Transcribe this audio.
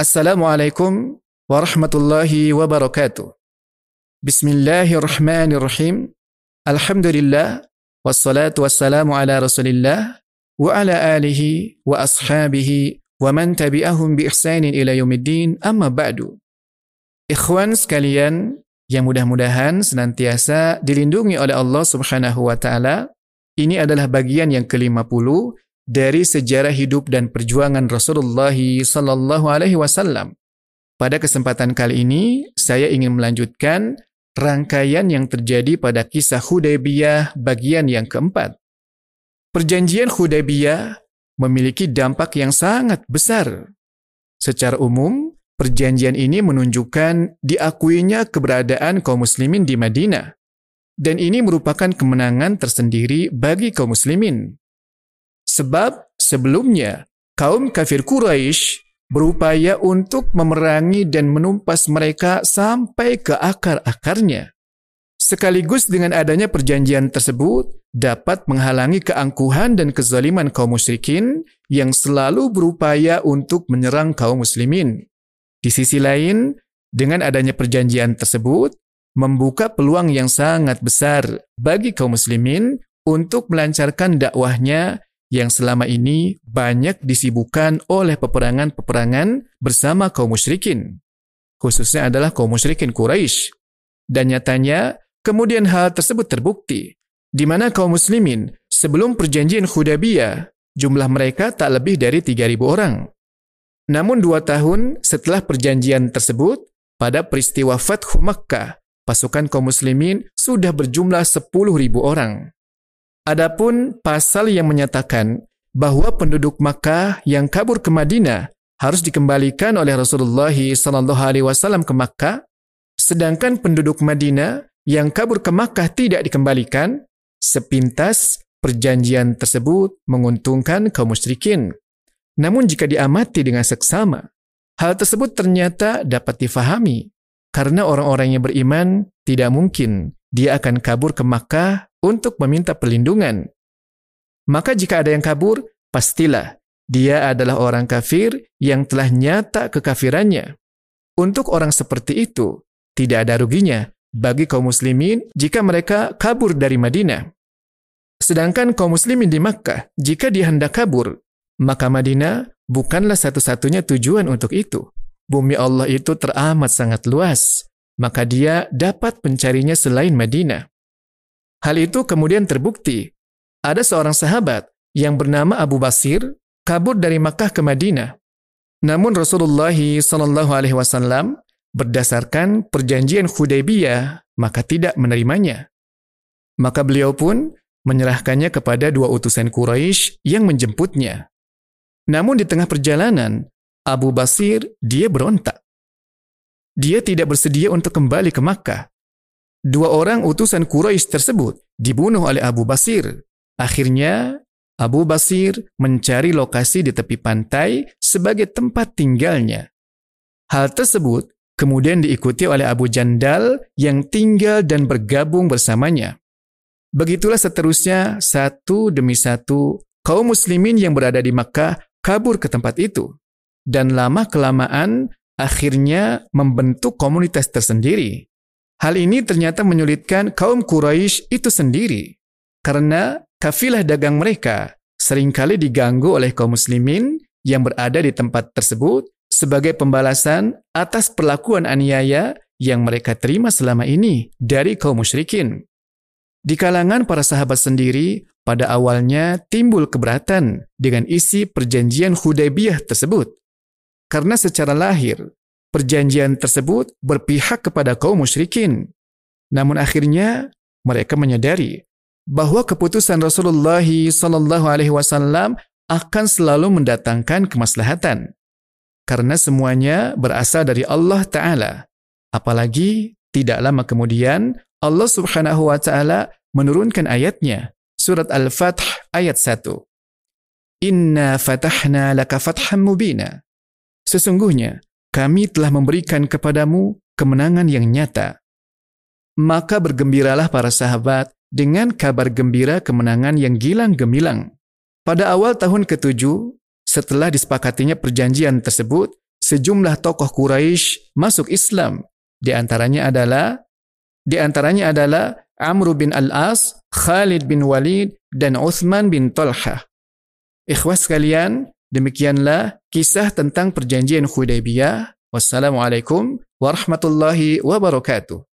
السلام عليكم ورحمة الله وبركاته. بسم الله الرحمن الرحيم. الحمد لله والصلاة والسلام على رسول الله وعلى آله وأصحابه ومن تبعهم بإحسان إلى يوم الدين. أما بعد إخوان sekalian yang mudah-mudahan senantiasa dilindungi oleh على الله سبحانه وتعالى Ini adalah bagian yang ke-50 dari sejarah hidup dan perjuangan Rasulullah sallallahu alaihi wasallam. Pada kesempatan kali ini, saya ingin melanjutkan rangkaian yang terjadi pada kisah Hudaybiyah bagian yang keempat. Perjanjian Hudaybiyah memiliki dampak yang sangat besar. Secara umum, perjanjian ini menunjukkan diakuinya keberadaan kaum muslimin di Madinah. Dan ini merupakan kemenangan tersendiri bagi kaum muslimin. Sebab sebelumnya kaum kafir Quraisy berupaya untuk memerangi dan menumpas mereka sampai ke akar-akarnya. Sekaligus dengan adanya perjanjian tersebut dapat menghalangi keangkuhan dan kezaliman kaum musyrikin yang selalu berupaya untuk menyerang kaum muslimin. Di sisi lain, dengan adanya perjanjian tersebut, membuka peluang yang sangat besar bagi kaum muslimin untuk melancarkan dakwahnya yang selama ini banyak disibukkan oleh peperangan-peperangan bersama kaum musyrikin. Khususnya adalah kaum musyrikin Quraisy. Dan nyatanya, kemudian hal tersebut terbukti, di mana kaum muslimin sebelum perjanjian Hudaybiyah, jumlah mereka tak lebih dari 3.000 orang. Namun dua tahun setelah perjanjian tersebut, pada peristiwa Fathu Makkah, pasukan kaum muslimin sudah berjumlah 10.000 orang. Adapun pasal yang menyatakan bahwa penduduk Makkah yang kabur ke Madinah harus dikembalikan oleh Rasulullah sallallahu alaihi wasallam ke Makkah, sedangkan penduduk Madinah yang kabur ke Makkah tidak dikembalikan, sepintas perjanjian tersebut menguntungkan kaum musyrikin. Namun jika diamati dengan seksama, hal tersebut ternyata dapat difahami karena orang-orang yang beriman tidak mungkin dia akan kabur ke Makkah untuk meminta perlindungan. Maka jika ada yang kabur, pastilah dia adalah orang kafir yang telah nyata kekafirannya. Untuk orang seperti itu, tidak ada ruginya bagi kaum muslimin jika mereka kabur dari Madinah. Sedangkan kaum muslimin di Makkah, jika dia hendak kabur, maka Madinah bukanlah satu-satunya tujuan untuk itu. Bumi Allah itu teramat sangat luas, maka dia dapat mencarinya selain Madinah. Hal itu kemudian terbukti. Ada seorang sahabat yang bernama Abu Basir kabur dari Makkah ke Madinah. Namun Rasulullah Shallallahu Alaihi Wasallam berdasarkan perjanjian Hudaybiyah maka tidak menerimanya. Maka beliau pun menyerahkannya kepada dua utusan Quraisy yang menjemputnya. Namun di tengah perjalanan, Abu Basir dia berontak. Dia tidak bersedia untuk kembali ke Makkah Dua orang utusan Quraisy tersebut dibunuh oleh Abu Basir. Akhirnya, Abu Basir mencari lokasi di tepi pantai sebagai tempat tinggalnya. Hal tersebut kemudian diikuti oleh Abu Jandal yang tinggal dan bergabung bersamanya. Begitulah seterusnya satu demi satu kaum muslimin yang berada di Makkah kabur ke tempat itu. Dan lama-kelamaan akhirnya membentuk komunitas tersendiri. Hal ini ternyata menyulitkan kaum Quraisy itu sendiri karena kafilah dagang mereka sering kali diganggu oleh kaum muslimin yang berada di tempat tersebut sebagai pembalasan atas perlakuan aniaya yang mereka terima selama ini dari kaum musyrikin. Di kalangan para sahabat sendiri, pada awalnya timbul keberatan dengan isi perjanjian Hudaybiyah tersebut. Karena secara lahir, perjanjian tersebut berpihak kepada kaum musyrikin. Namun akhirnya mereka menyadari bahwa keputusan Rasulullah sallallahu alaihi wasallam akan selalu mendatangkan kemaslahatan karena semuanya berasal dari Allah taala. Apalagi tidak lama kemudian Allah Subhanahu wa taala menurunkan ayatnya surat Al-Fath ayat 1. Inna fatahna laka fatham mubina. Sesungguhnya kami telah memberikan kepadamu kemenangan yang nyata. Maka bergembiralah para sahabat dengan kabar gembira kemenangan yang gilang gemilang. Pada awal tahun ketujuh, setelah disepakatinya perjanjian tersebut, sejumlah tokoh Quraisy masuk Islam. Di antaranya adalah di antaranya adalah Amr bin Al-As, Khalid bin Walid, dan Uthman bin Talha. Ikhwas sekalian, demikianlah kisah tentang perjanjian Hudaybiyah. Wassalamualaikum warahmatullahi wabarakatuh.